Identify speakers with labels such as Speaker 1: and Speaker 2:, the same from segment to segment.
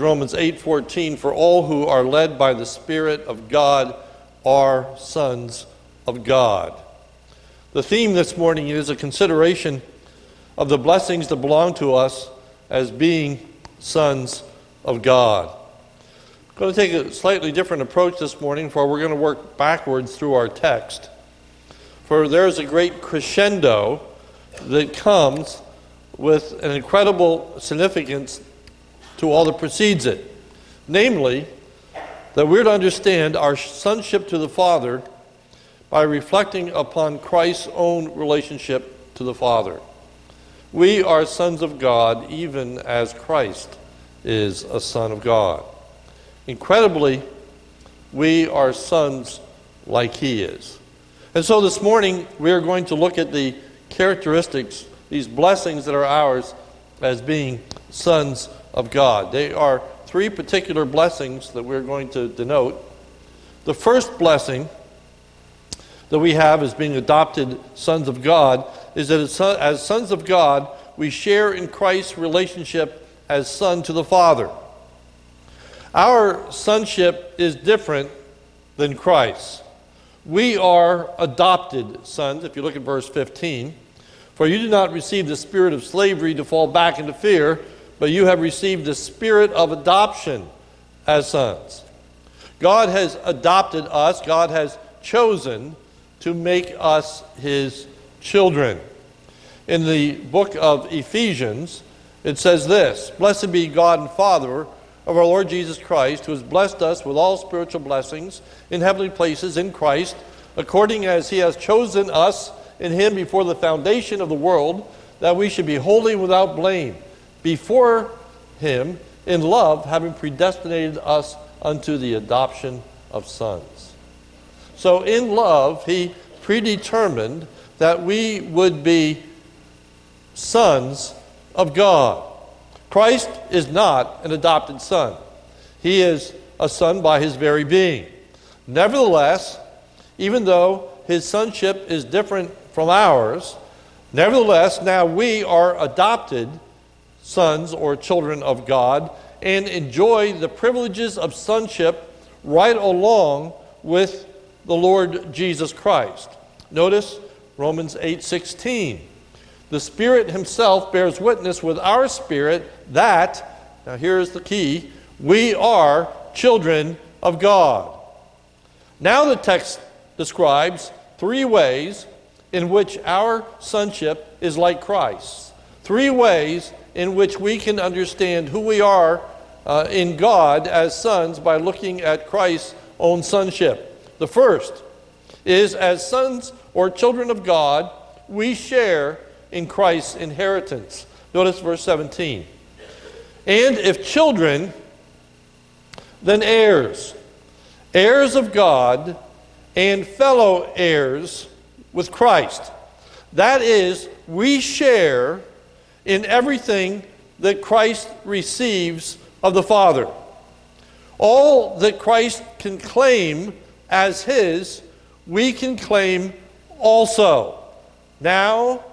Speaker 1: Romans 8:14 for all who are led by the spirit of God are sons of God. The theme this morning is a consideration of the blessings that belong to us as being sons of God. I'm going to take a slightly different approach this morning, for we're going to work backwards through our text. For there's a great crescendo that comes with an incredible significance to all that precedes it. Namely, that we're to understand our sonship to the Father by reflecting upon Christ's own relationship to the Father. We are sons of God even as Christ is a son of God. Incredibly, we are sons like he is. And so this morning, we are going to look at the characteristics, these blessings that are ours as being sons of God. They are three particular blessings that we're going to denote. The first blessing that we have as being adopted sons of God is that as sons of God, we share in Christ's relationship as son to the Father. Our sonship is different than Christ. We are adopted sons, if you look at verse 15. For you did not receive the spirit of slavery to fall back into fear but you have received the spirit of adoption as sons. God has adopted us, God has chosen to make us his children. In the book of Ephesians, it says this Blessed be God and Father of our Lord Jesus Christ, who has blessed us with all spiritual blessings in heavenly places in Christ, according as he has chosen us in him before the foundation of the world, that we should be holy without blame before him in love, having predestinated us unto the adoption of sons. So, in love, he predetermined that we would be sons of God. Christ is not an adopted son, he is a son by his very being. Nevertheless, even though his sonship is different from ours, nevertheless, now we are adopted sons or children of God and enjoy the privileges of sonship right along with the Lord Jesus Christ. Notice Romans 8:16. The Spirit himself bears witness with our spirit that now here's the key, we are children of God. Now the text describes three ways in which our sonship is like Christ's. Three ways in which we can understand who we are uh, in God as sons by looking at Christ's own sonship. The first is as sons or children of God, we share in Christ's inheritance. Notice verse 17. And if children, then heirs, heirs of God, and fellow heirs with Christ. That is, we share in everything that Christ receives of the Father. All that Christ can claim as His, we can claim also, now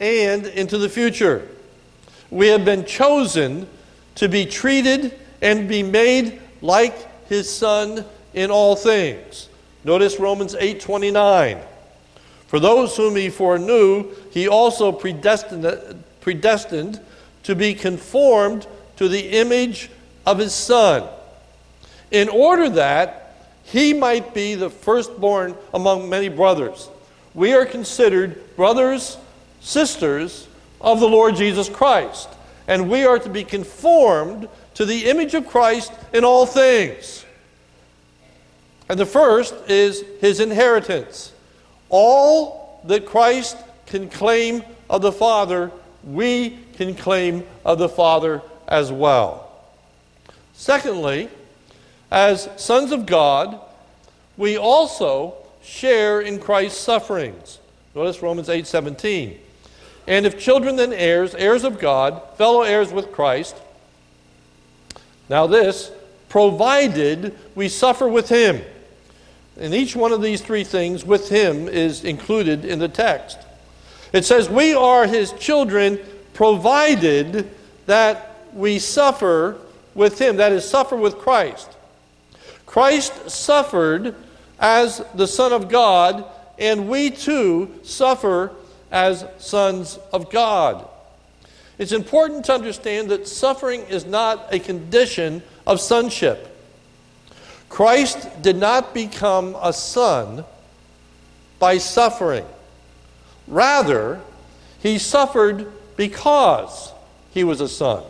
Speaker 1: and into the future. We have been chosen to be treated and be made like His Son in all things. Notice Romans 8 29. For those whom he foreknew, he also predestined, predestined to be conformed to the image of his Son, in order that he might be the firstborn among many brothers. We are considered brothers, sisters of the Lord Jesus Christ, and we are to be conformed to the image of Christ in all things. And the first is his inheritance. All that Christ can claim of the Father we can claim of the Father as well. Secondly, as sons of God, we also share in Christ's sufferings. Notice Romans 8 17. And if children, then heirs, heirs of God, fellow heirs with Christ. Now, this, provided we suffer with him. And each one of these three things with him is included in the text. It says, We are his children provided that we suffer with him, that is, suffer with Christ. Christ suffered as the Son of God, and we too suffer as sons of God. It's important to understand that suffering is not a condition of sonship. Christ did not become a son by suffering. Rather, he suffered because he was a son.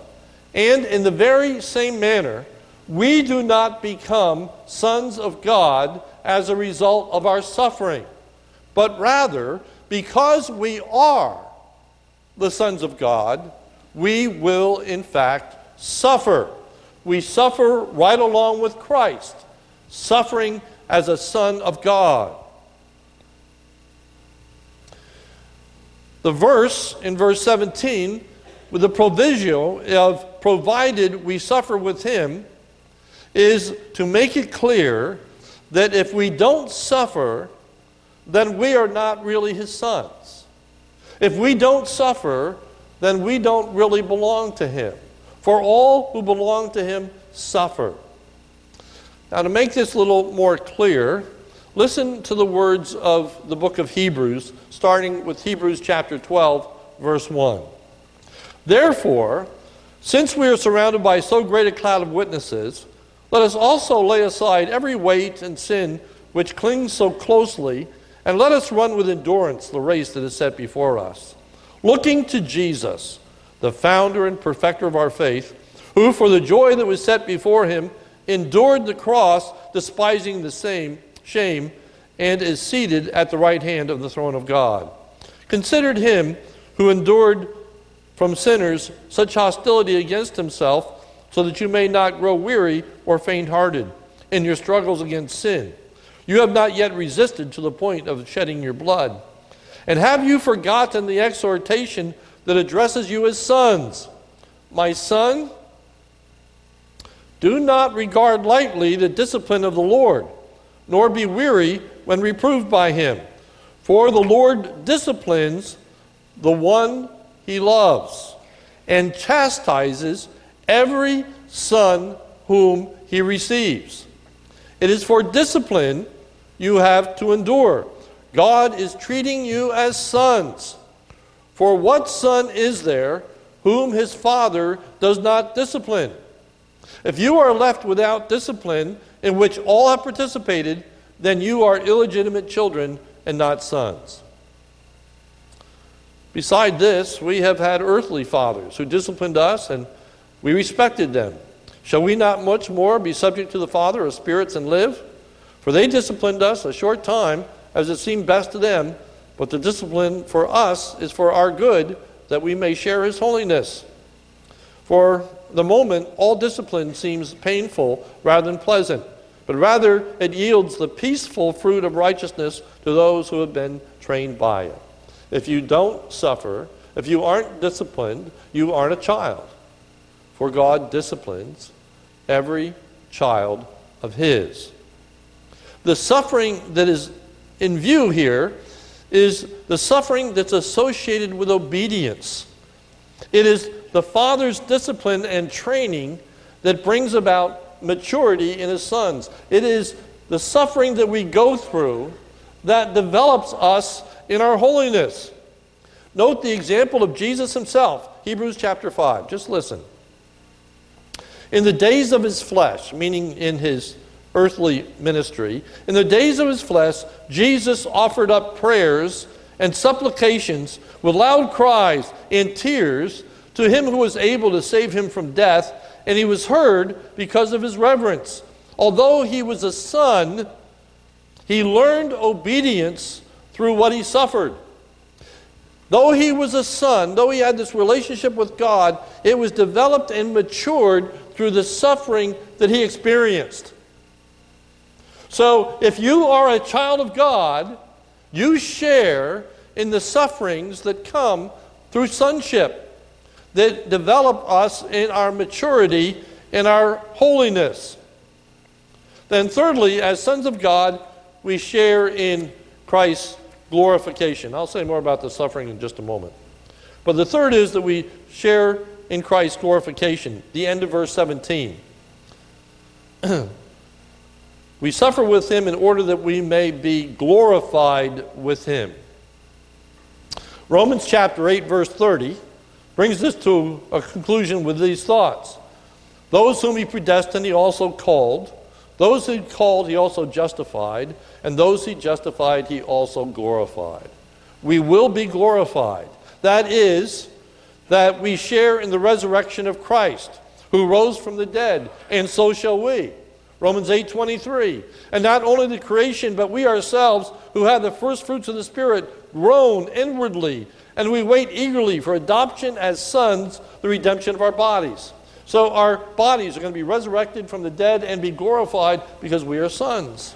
Speaker 1: And in the very same manner, we do not become sons of God as a result of our suffering, but rather, because we are the sons of God, we will in fact suffer. We suffer right along with Christ, suffering as a son of God. The verse in verse 17, with the proviso of provided we suffer with him, is to make it clear that if we don't suffer, then we are not really his sons. If we don't suffer, then we don't really belong to him. For all who belong to him suffer. Now, to make this a little more clear, listen to the words of the book of Hebrews, starting with Hebrews chapter 12, verse 1. Therefore, since we are surrounded by so great a cloud of witnesses, let us also lay aside every weight and sin which clings so closely, and let us run with endurance the race that is set before us. Looking to Jesus, the founder and perfecter of our faith, who for the joy that was set before him endured the cross, despising the same shame, and is seated at the right hand of the throne of God. Considered him who endured from sinners such hostility against himself, so that you may not grow weary or faint hearted in your struggles against sin. You have not yet resisted to the point of shedding your blood. And have you forgotten the exhortation that addresses you as sons? My son, do not regard lightly the discipline of the Lord, nor be weary when reproved by him. For the Lord disciplines the one he loves and chastises every son whom he receives. It is for discipline you have to endure. God is treating you as sons. For what son is there whom his father does not discipline? If you are left without discipline in which all have participated, then you are illegitimate children and not sons. Beside this, we have had earthly fathers who disciplined us and we respected them. Shall we not much more be subject to the Father of spirits and live? For they disciplined us a short time as it seemed best to them, but the discipline for us is for our good, that we may share his holiness. For the moment, all discipline seems painful rather than pleasant, but rather it yields the peaceful fruit of righteousness to those who have been trained by it. If you don't suffer, if you aren't disciplined, you aren't a child. For God disciplines every child of His. The suffering that is in view here is the suffering that's associated with obedience. It is the Father's discipline and training that brings about maturity in His sons. It is the suffering that we go through that develops us in our holiness. Note the example of Jesus Himself, Hebrews chapter 5. Just listen. In the days of His flesh, meaning in His earthly ministry, in the days of his flesh, Jesus offered up prayers and supplications with loud cries and tears to him who was able to save him from death, and he was heard because of his reverence. Although he was a son, he learned obedience through what he suffered. Though he was a son, though he had this relationship with God, it was developed and matured through the suffering that he experienced. So if you are a child of God, you share in the sufferings that come through sonship, that develop us in our maturity, in our holiness. Then, thirdly, as sons of God, we share in Christ's glorification. I'll say more about the suffering in just a moment. But the third is that we share in Christ's glorification. The end of verse 17. we suffer with him in order that we may be glorified with him. Romans chapter 8, verse 30 brings us to a conclusion with these thoughts. Those whom he predestined, he also called. Those he called, he also justified. And those he justified, he also glorified. We will be glorified. That is, that we share in the resurrection of Christ, who rose from the dead, and so shall we. Romans 8:23. And not only the creation, but we ourselves who have the first fruits of the Spirit groan inwardly, and we wait eagerly for adoption as sons, the redemption of our bodies. So our bodies are going to be resurrected from the dead and be glorified because we are sons.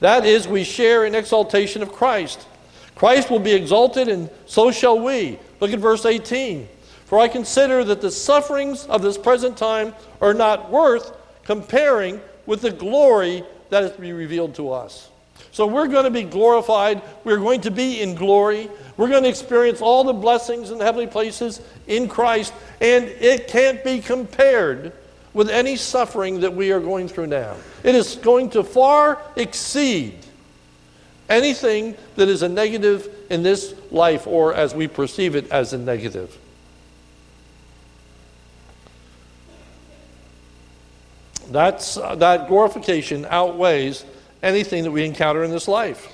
Speaker 1: That is, we share in exaltation of Christ. Christ will be exalted, and so shall we. Look at verse 18. For I consider that the sufferings of this present time are not worth comparing with the glory that is to be revealed to us. So we're going to be glorified. We're going to be in glory. We're going to experience all the blessings in the heavenly places in Christ, and it can't be compared with any suffering that we are going through now. It is going to far exceed anything that is a negative in this life or as we perceive it as a negative. That's, uh, that glorification outweighs anything that we encounter in this life.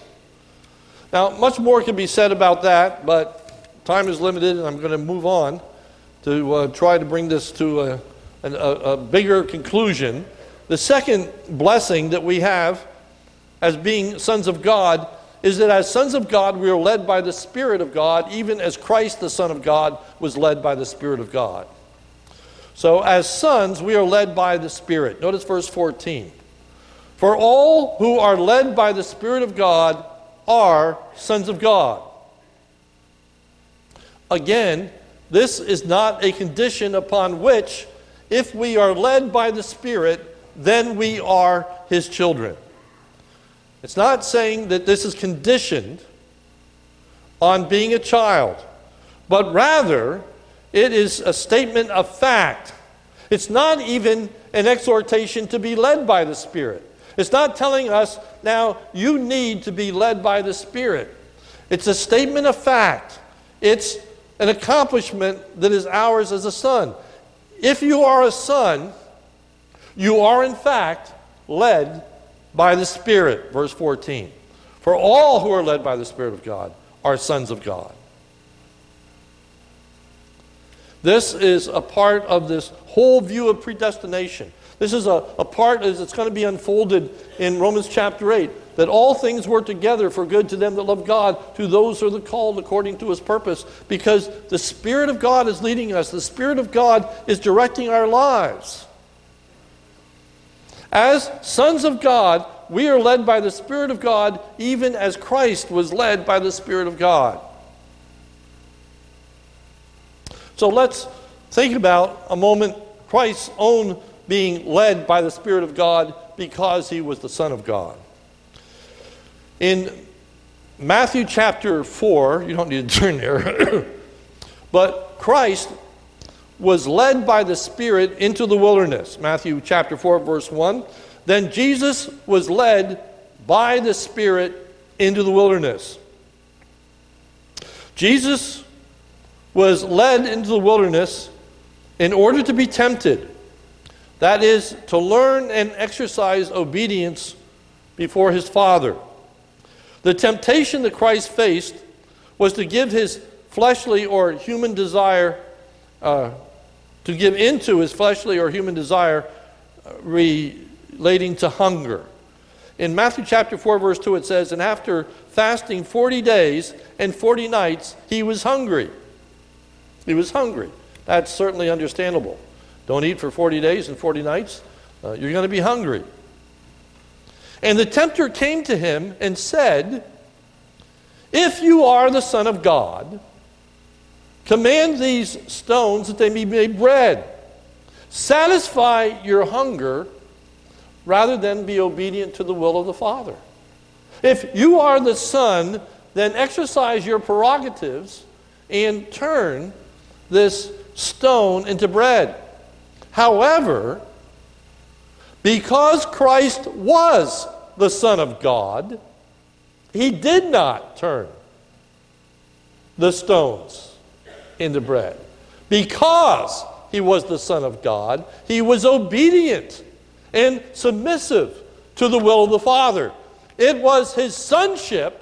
Speaker 1: Now, much more can be said about that, but time is limited, and I'm going to move on to uh, try to bring this to a, a, a bigger conclusion. The second blessing that we have as being sons of God is that as sons of God, we are led by the Spirit of God, even as Christ, the Son of God, was led by the Spirit of God. So, as sons, we are led by the Spirit. Notice verse 14. For all who are led by the Spirit of God are sons of God. Again, this is not a condition upon which, if we are led by the Spirit, then we are His children. It's not saying that this is conditioned on being a child, but rather it is a statement of fact. It's not even an exhortation to be led by the Spirit. It's not telling us, now, you need to be led by the Spirit. It's a statement of fact. It's an accomplishment that is ours as a son. If you are a son, you are in fact led by the Spirit. Verse 14. For all who are led by the Spirit of God are sons of God. This is a part of this whole view of predestination. This is a, a part as it's going to be unfolded in Romans chapter 8 that all things work together for good to them that love God, to those who are the called according to his purpose, because the Spirit of God is leading us, the Spirit of God is directing our lives. As sons of God, we are led by the Spirit of God, even as Christ was led by the Spirit of God. So let's think about a moment Christ's own being led by the Spirit of God because he was the Son of God. In Matthew chapter 4, you don't need to turn there, but Christ was led by the Spirit into the wilderness. Matthew chapter 4, verse 1. Then Jesus was led by the Spirit into the wilderness. Jesus was led into the wilderness in order to be tempted. That is, to learn and exercise obedience before his Father. The temptation that Christ faced was to give his fleshly or human desire, uh, to give into his fleshly or human desire uh, relating to hunger. In Matthew chapter 4, verse 2, it says, And after fasting 40 days and 40 nights, he was hungry. He was hungry. That's certainly understandable. Don't eat for 40 days and 40 nights, uh, you're going to be hungry. And the tempter came to him and said, If you are the Son of God, command these stones that they be made bread. Satisfy your hunger rather than be obedient to the will of the Father. If you are the Son, then exercise your prerogatives and turn this stone into bread. However, because Christ was the Son of God, he did not turn the stones into bread. Because he was the Son of God, he was obedient and submissive to the will of the Father. It was his sonship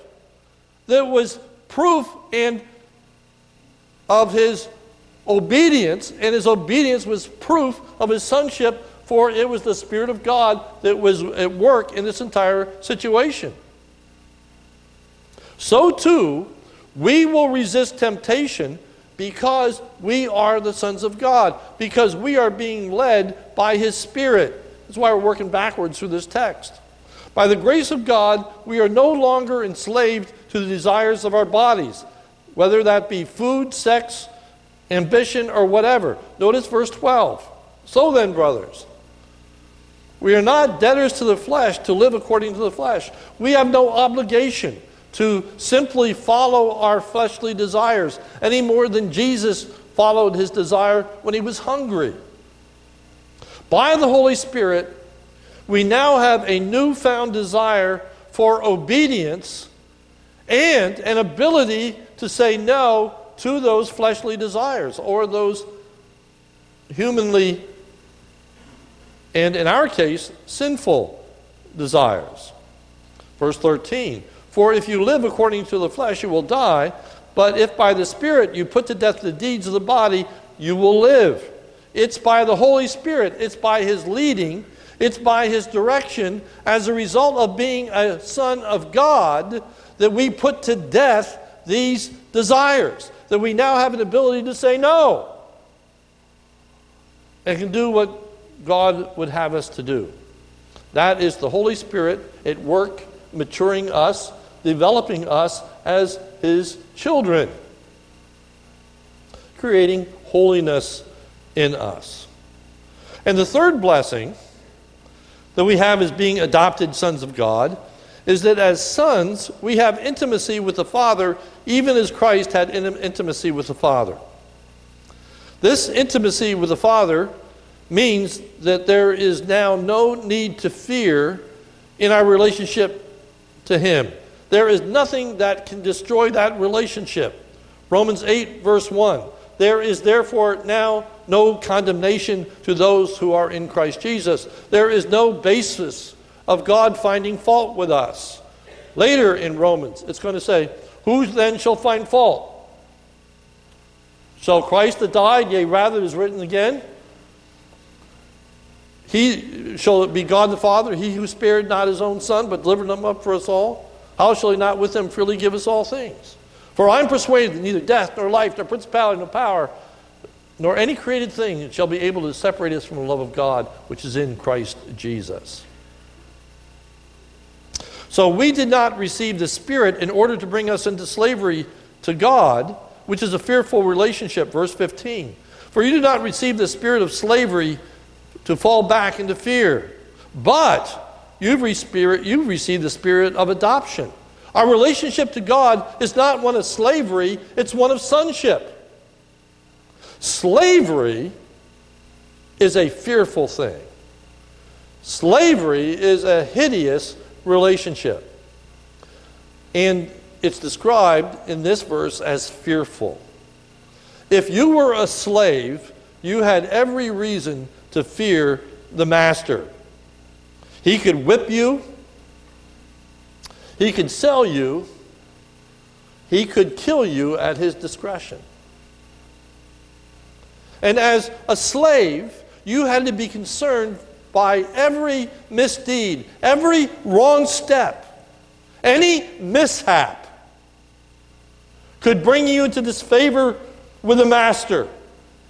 Speaker 1: that was proof and of his obedience, and his obedience was proof of his sonship, for it was the Spirit of God that was at work in this entire situation. So too, we will resist temptation because we are the sons of God, because we are being led by His Spirit. That's why we're working backwards through this text. By the grace of God, we are no longer enslaved to the desires of our bodies, whether that be food, sex, ambition, or whatever. Notice verse 12. So then, brothers, we are not debtors to the flesh to live according to the flesh. We have no obligation to simply follow our fleshly desires any more than Jesus followed his desire when he was hungry. By the Holy Spirit, we now have a newfound desire for obedience and an ability to say no to those fleshly desires or those humanly, and in our case, sinful desires. Verse 13 For if you live according to the flesh, you will die, but if by the Spirit you put to death the deeds of the body, you will live. It's by the Holy Spirit, it's by His leading, it's by His direction, as a result of being a son of God, that we put to death these desires, that we now have an ability to say no and can do what God would have us to do. That is the Holy Spirit at work, maturing us, developing us as His children, creating holiness in us. And the third blessing that we have is being adopted sons of God is that as sons, we have intimacy with the Father, even as Christ had intimacy with the Father. This intimacy with the Father means that there is now no need to fear in our relationship to Him. There is nothing that can destroy that relationship. Romans 8, verse 1. There is therefore now no condemnation to those who are in Christ Jesus. There is no basis of God finding fault with us. Later in Romans, it's going to say, Who then shall find fault? Shall Christ that died, yea, rather is written again? He shall it be God the Father, he who spared not his own son, but delivered him up for us all. How shall he not with him freely give us all things? For I am persuaded that neither death, nor life, nor principality, nor power, nor any created thing shall be able to separate us from the love of God which is in Christ Jesus. So we did not receive the Spirit in order to bring us into slavery to God, which is a fearful relationship. Verse 15. For you did not receive the spirit of slavery to fall back into fear, but you've, re- you've received the spirit of adoption. Our relationship to God is not one of slavery, it's one of sonship. Slavery is a fearful thing. Slavery is a hideous relationship. And it's described in this verse as fearful. If you were a slave, you had every reason to fear the master. He could whip you, he could sell you, he could kill you at his discretion. And as a slave, you had to be concerned by every misdeed, every wrong step, any mishap could bring you into disfavor with the master,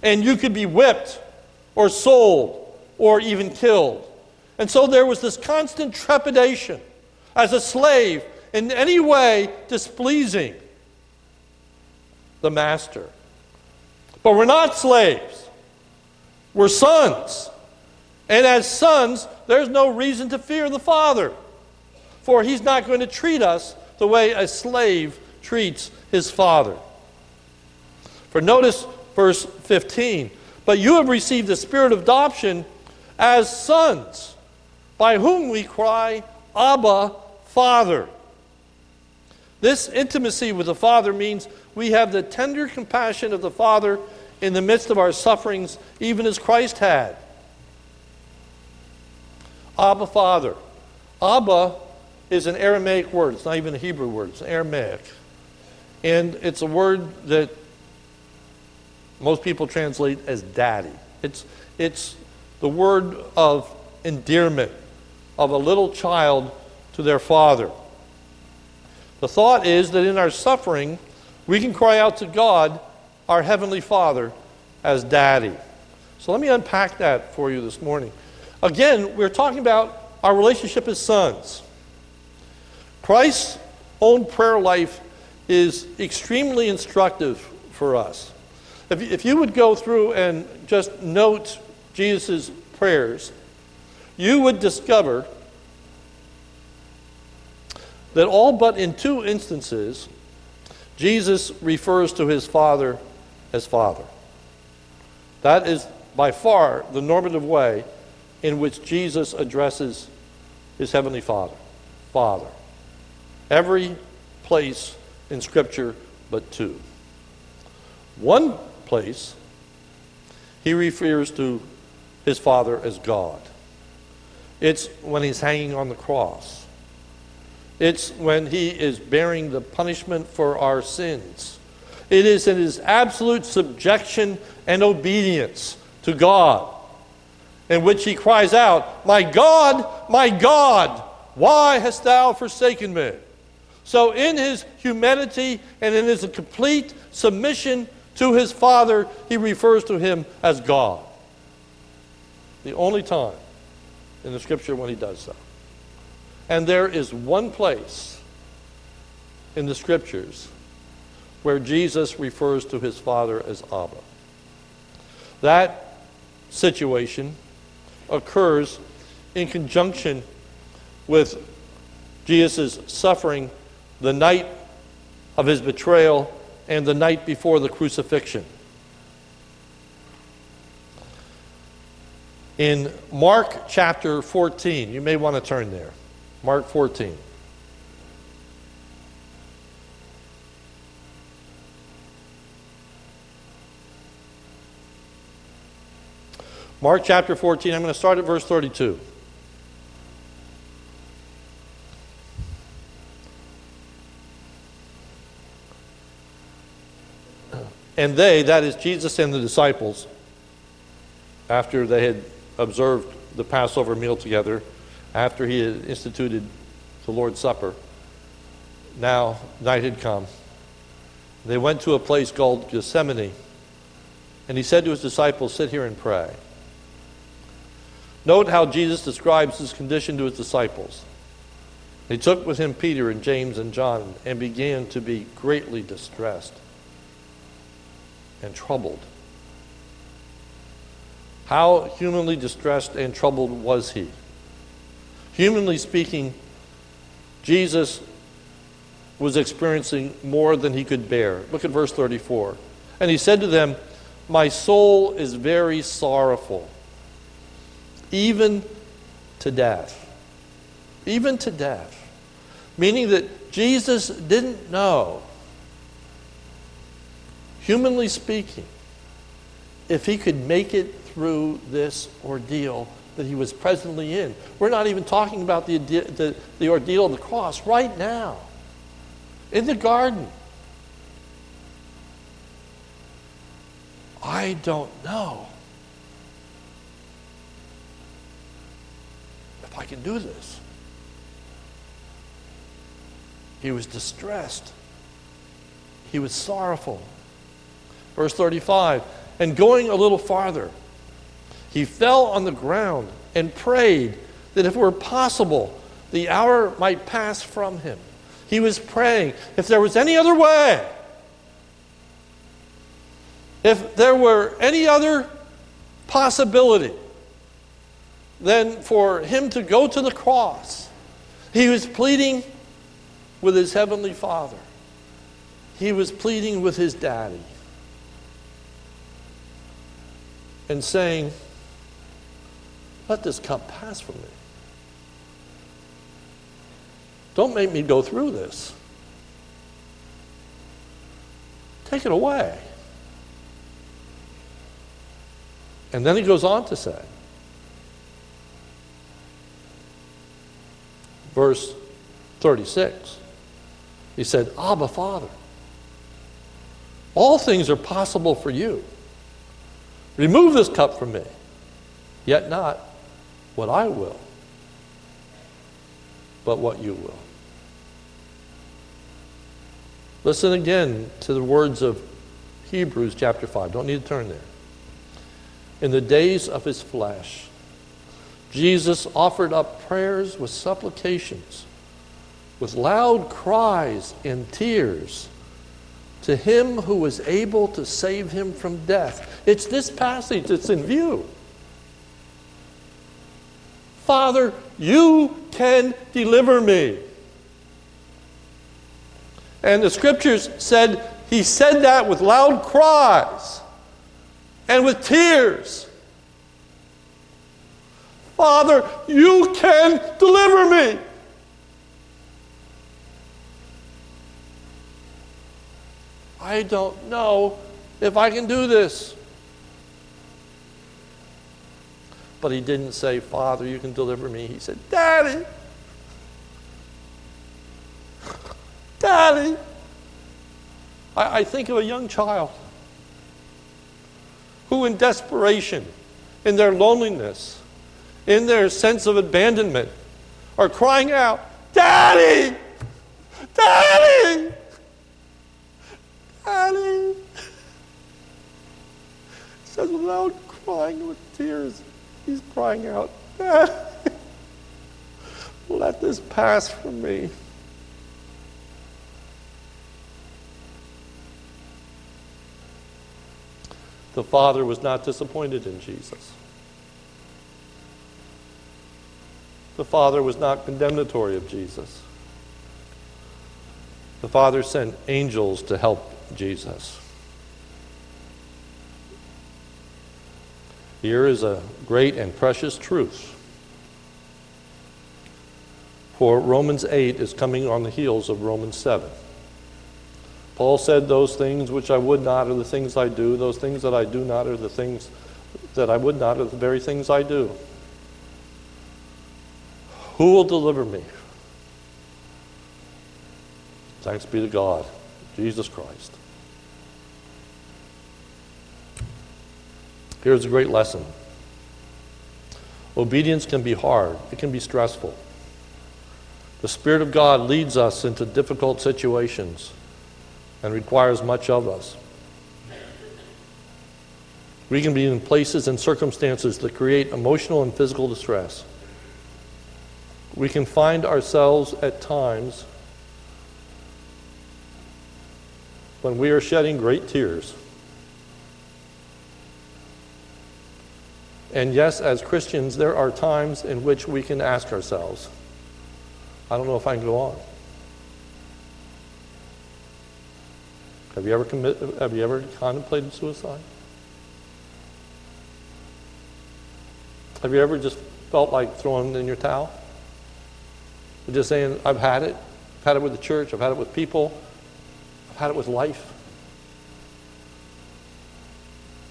Speaker 1: and you could be whipped or sold or even killed. And so there was this constant trepidation as a slave in any way displeasing the master. But we're not slaves, we're sons. And as sons, there's no reason to fear the Father, for He's not going to treat us the way a slave treats his father. For notice verse 15. But you have received the spirit of adoption as sons, by whom we cry, Abba, Father. This intimacy with the Father means we have the tender compassion of the Father in the midst of our sufferings, even as Christ had. Abba, Father. Abba is an Aramaic word. It's not even a Hebrew word, it's Aramaic. And it's a word that most people translate as daddy. It's, it's the word of endearment of a little child to their father. The thought is that in our suffering, we can cry out to God, our Heavenly Father, as daddy. So let me unpack that for you this morning. Again, we're talking about our relationship as sons. Christ's own prayer life is extremely instructive for us. If, if you would go through and just note Jesus' prayers, you would discover that all but in two instances, Jesus refers to his Father as Father. That is by far the normative way in which Jesus addresses his Heavenly Father. Father. Every place in Scripture but two. One place, he refers to his Father as God. It's when he's hanging on the cross. It's when he is bearing the punishment for our sins. It is in his absolute subjection and obedience to God, in which he cries out, My God, my God, why hast thou forsaken me? So, in his humanity and in his complete submission to his Father, he refers to him as God. The only time in the scripture when he does so. And there is one place in the scriptures where Jesus refers to his Father as Abba. That situation occurs in conjunction with Jesus' suffering the night of his betrayal and the night before the crucifixion. In Mark chapter 14, you may want to turn there. Mark 14. Mark chapter 14, I'm going to start at verse 32. And they, that is Jesus and the disciples, after they had observed the Passover meal together, after he had instituted the Lord's Supper, now night had come. They went to a place called Gethsemane, and he said to his disciples, Sit here and pray. Note how Jesus describes his condition to his disciples. He took with him Peter and James and John and began to be greatly distressed and troubled. How humanly distressed and troubled was he? Humanly speaking, Jesus was experiencing more than he could bear. Look at verse 34. And he said to them, My soul is very sorrowful, even to death. Even to death. Meaning that Jesus didn't know humanly speaking, if he could make it through this ordeal that he was presently in. We're not even talking about the, the, the ordeal of the cross right now, in the garden. I don't know if I can do this. He was distressed. He was sorrowful. Verse 35 And going a little farther, he fell on the ground and prayed that if it were possible, the hour might pass from him. He was praying if there was any other way, if there were any other possibility than for him to go to the cross, he was pleading with his heavenly father. He was pleading with his daddy. and saying, Let this cup pass from me. Don't make me go through this. Take it away. And then he goes on to say, verse 36, he said, Abba, Father, all things are possible for you. Remove this cup from me, yet not what I will, but what you will. Listen again to the words of Hebrews chapter 5. Don't need to turn there. In the days of his flesh, Jesus offered up prayers with supplications, with loud cries and tears to him who was able to save him from death. It's this passage that's in view. Father, you can deliver me. And the scriptures said he said that with loud cries and with tears. Father, you can deliver me. I don't know if I can do this. But he didn't say, Father, you can deliver me. He said, Daddy, Daddy. I, I think of a young child who, in desperation, in their loneliness, in their sense of abandonment, are crying out, Daddy! Daddy! Daddy! Says without crying with tears, he's crying out, Daddy! Let this pass from me. The Father was not disappointed in Jesus. The Father was not condemnatory of Jesus. The Father sent angels to help Jesus. Here is a great and precious truth. For Romans 8 is coming on the heels of Romans 7. Paul said, Those things which I would not are the things I do, those things that I do not are the things that I would not are the very things I do. Who will deliver me? Thanks be to God, Jesus Christ. Here's a great lesson obedience can be hard, it can be stressful. The Spirit of God leads us into difficult situations and requires much of us. We can be in places and circumstances that create emotional and physical distress. We can find ourselves at times when we are shedding great tears. And yes, as Christians, there are times in which we can ask ourselves, I don't know if I can go on. Have you ever commit, have you ever contemplated suicide? Have you ever just felt like throwing in your towel? Just saying, I've had it. I've had it with the church. I've had it with people. I've had it with life.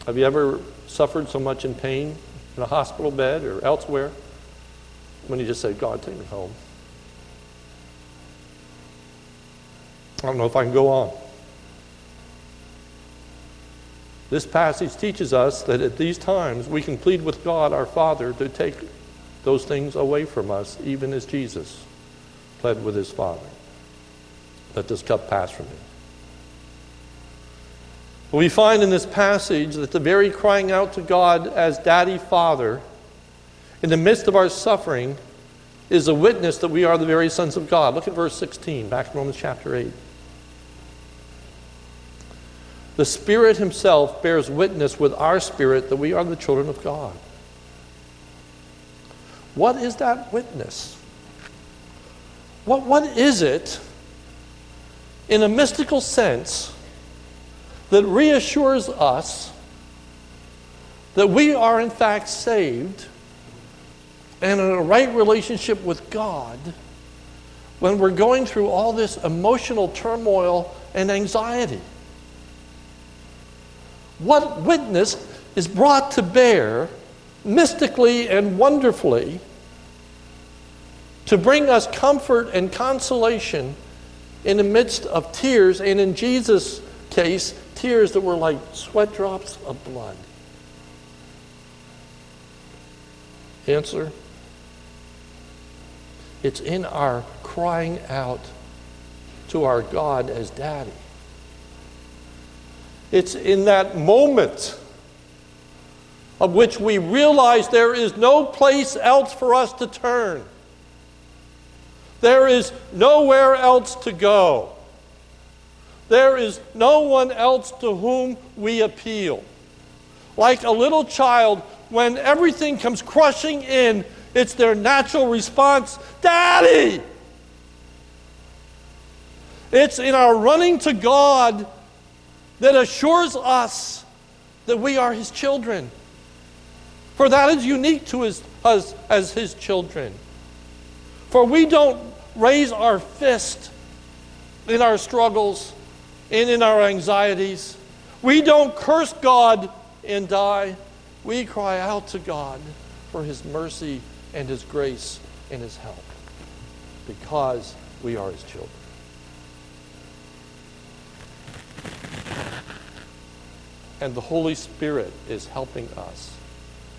Speaker 1: Have you ever suffered so much in pain in a hospital bed or elsewhere when you just say, God, take me home? I don't know if I can go on. This passage teaches us that at these times we can plead with God our Father to take those things away from us, even as Jesus pled with his Father. Let this cup pass from me. We find in this passage that the very crying out to God as Daddy Father in the midst of our suffering is a witness that we are the very sons of God. Look at verse 16, back to Romans chapter 8. The Spirit Himself bears witness with our spirit that we are the children of God. What is that witness? What, what is it, in a mystical sense, that reassures us that we are in fact saved and in a right relationship with God when we're going through all this emotional turmoil and anxiety. What witness is brought to bear mystically and wonderfully to bring us comfort and consolation in the midst of tears, and in Jesus' case, tears that were like sweat drops of blood. Answer It's in our crying out to our God as Daddy. It's in that moment of which we realize there is no place else for us to turn. There is nowhere else to go. There is no one else to whom we appeal. Like a little child, when everything comes crushing in, it's their natural response Daddy! It's in our running to God that assures us that we are His children. For that is unique to us as His children. For we don't raise our fist in our struggles and in our anxieties. We don't curse God and die. We cry out to God for His mercy and His grace and His help because we are His children. And the Holy Spirit is helping us.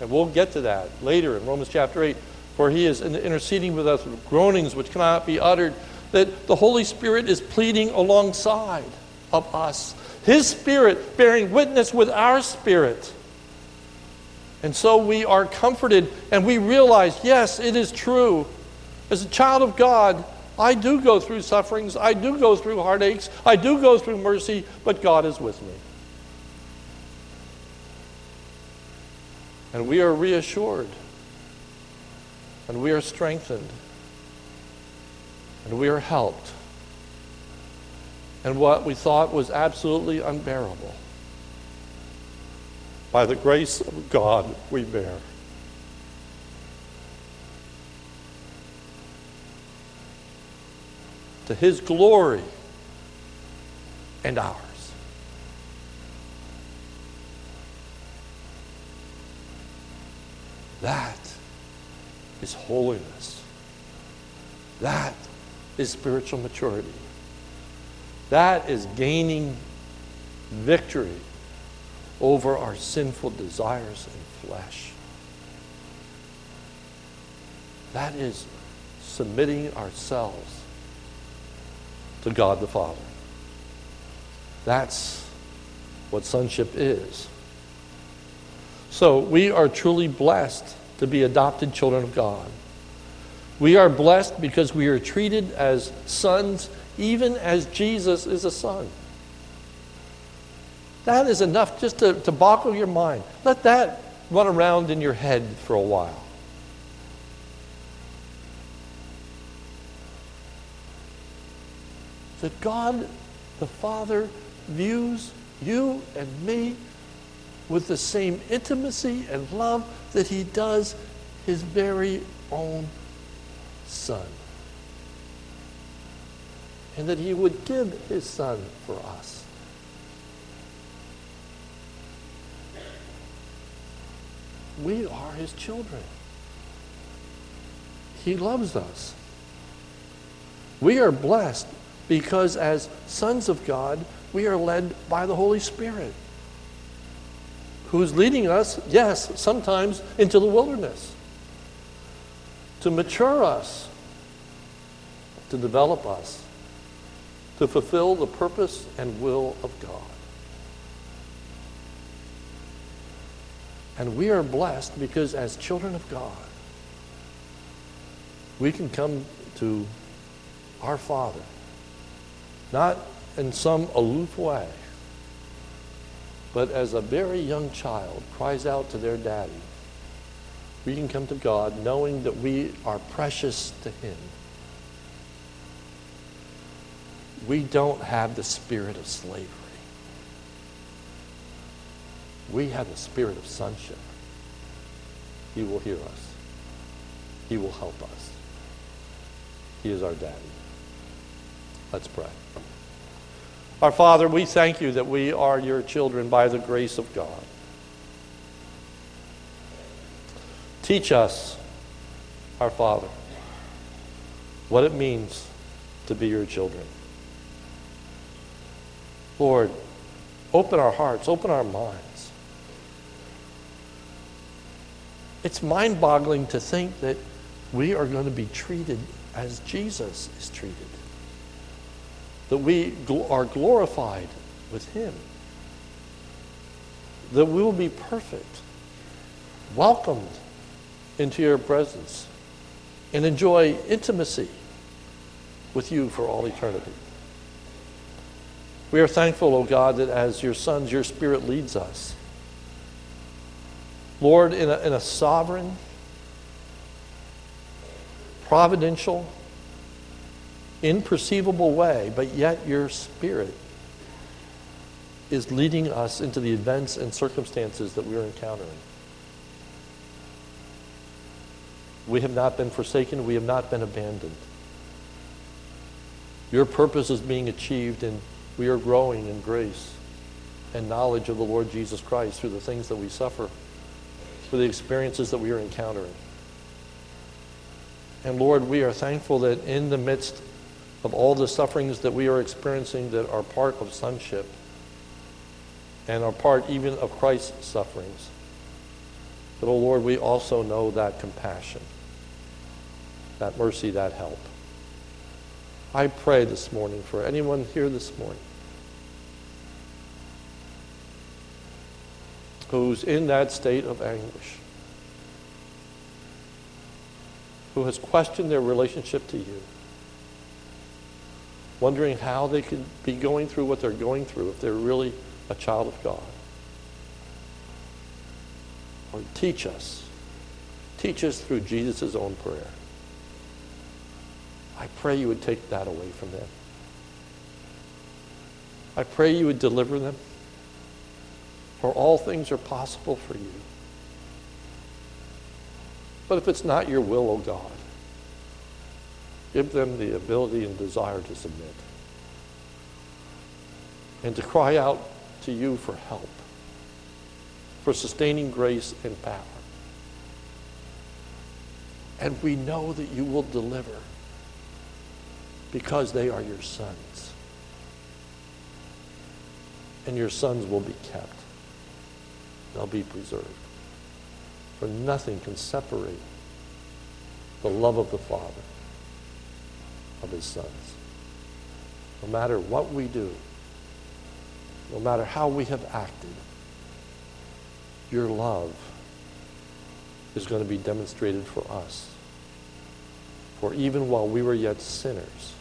Speaker 1: And we'll get to that later in Romans chapter 8 for he is interceding with us with groanings which cannot be uttered, that the Holy Spirit is pleading alongside of us. His Spirit bearing witness with our spirit. And so we are comforted and we realize, yes, it is true. As a child of God, I do go through sufferings, I do go through heartaches, I do go through mercy, but God is with me. And we are reassured and we are strengthened, and we are helped. And what we thought was absolutely unbearable, by the grace of God, we bear. To his glory and ours. That is holiness. That is spiritual maturity. That is gaining victory over our sinful desires and flesh. That is submitting ourselves to God the Father. That's what sonship is. So we are truly blessed to be adopted children of God. We are blessed because we are treated as sons, even as Jesus is a son. That is enough just to, to boggle your mind. Let that run around in your head for a while. That God the Father views you and me with the same intimacy and love that he does his very own son. And that he would give his son for us. We are his children. He loves us. We are blessed because, as sons of God, we are led by the Holy Spirit who's leading us, yes, sometimes into the wilderness to mature us, to develop us, to fulfill the purpose and will of God. And we are blessed because, as children of God, we can come to our Father, not in some aloof way, but as a very young child cries out to their daddy, we can come to God knowing that we are precious to Him. We don't have the spirit of slavery. we have the spirit of sonship. He will hear us. He will help us. He is our daddy. Let's pray. Our Father, we thank you that we are your children by the grace of God. Teach us, our Father, what it means to be your children. Lord, open our hearts, open our minds. It's mind boggling to think that we are going to be treated as Jesus is treated, that we are glorified with Him, that we will be perfect, welcomed into your presence, and enjoy intimacy with you for all eternity. We are thankful, O oh God, that as your sons, your Spirit leads us. Lord, in a, in a sovereign, providential, imperceivable way, but yet your Spirit is leading us into the events and circumstances that we are encountering. We have not been forsaken, we have not been abandoned. Your purpose is being achieved, and we are growing in grace and knowledge of the Lord Jesus Christ through the things that we suffer, through the experiences that we are encountering. And Lord, we are thankful that in the midst of all the sufferings that we are experiencing that are part of sonship and are part even of Christ's sufferings, but, oh Lord, we also know that compassion, that mercy, that help. I pray this morning for anyone here this morning who's in that state of anguish, who has questioned their relationship to you, wondering how they could be going through what they're going through if they're really a child of God. Lord, teach us. Teach us through Jesus' own prayer. I pray you would take that away from them. I pray you would deliver them. For all things are possible for you. But if it's not your will, O oh God, give them the ability and desire to submit and to cry out to you for help, for sustaining grace and power. And we know that you will deliver because they are your sons. And your sons will be kept. They'll be preserved. For nothing can separate the love of the Father of his sons. No matter what we do, no matter how we have acted, your love is going to be demonstrated for us. For even while we were yet sinners,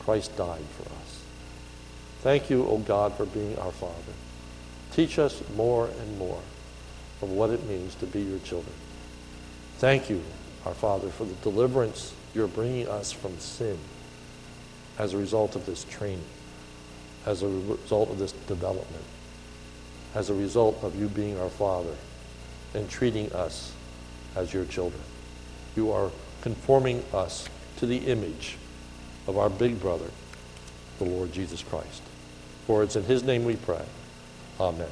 Speaker 1: Christ died for us. Thank you, O God, for being our Father. Teach us more and more of what it means to be your children. Thank you, our Father, for the deliverance you're bringing us from sin as a result of this training, as a result of this development, as a result of you being our Father and treating us as your children. You are conforming us to the image of our big brother, the Lord Jesus Christ. For it's in his name we pray. Amen.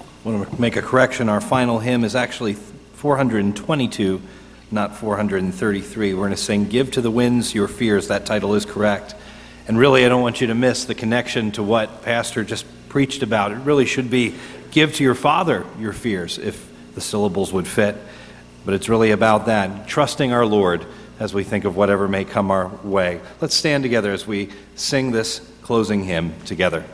Speaker 2: I want to make a correction. Our final hymn is actually 422 not 433. We're going to sing Give to the Winds Your Fears. That title is correct. And really, I don't want you to miss the connection to what Pastor just preached about. It really should be Give to your Father your fears, if the syllables would fit. But it's really about that, trusting our Lord as we think of whatever may come our way. Let's stand together as we sing this closing hymn together.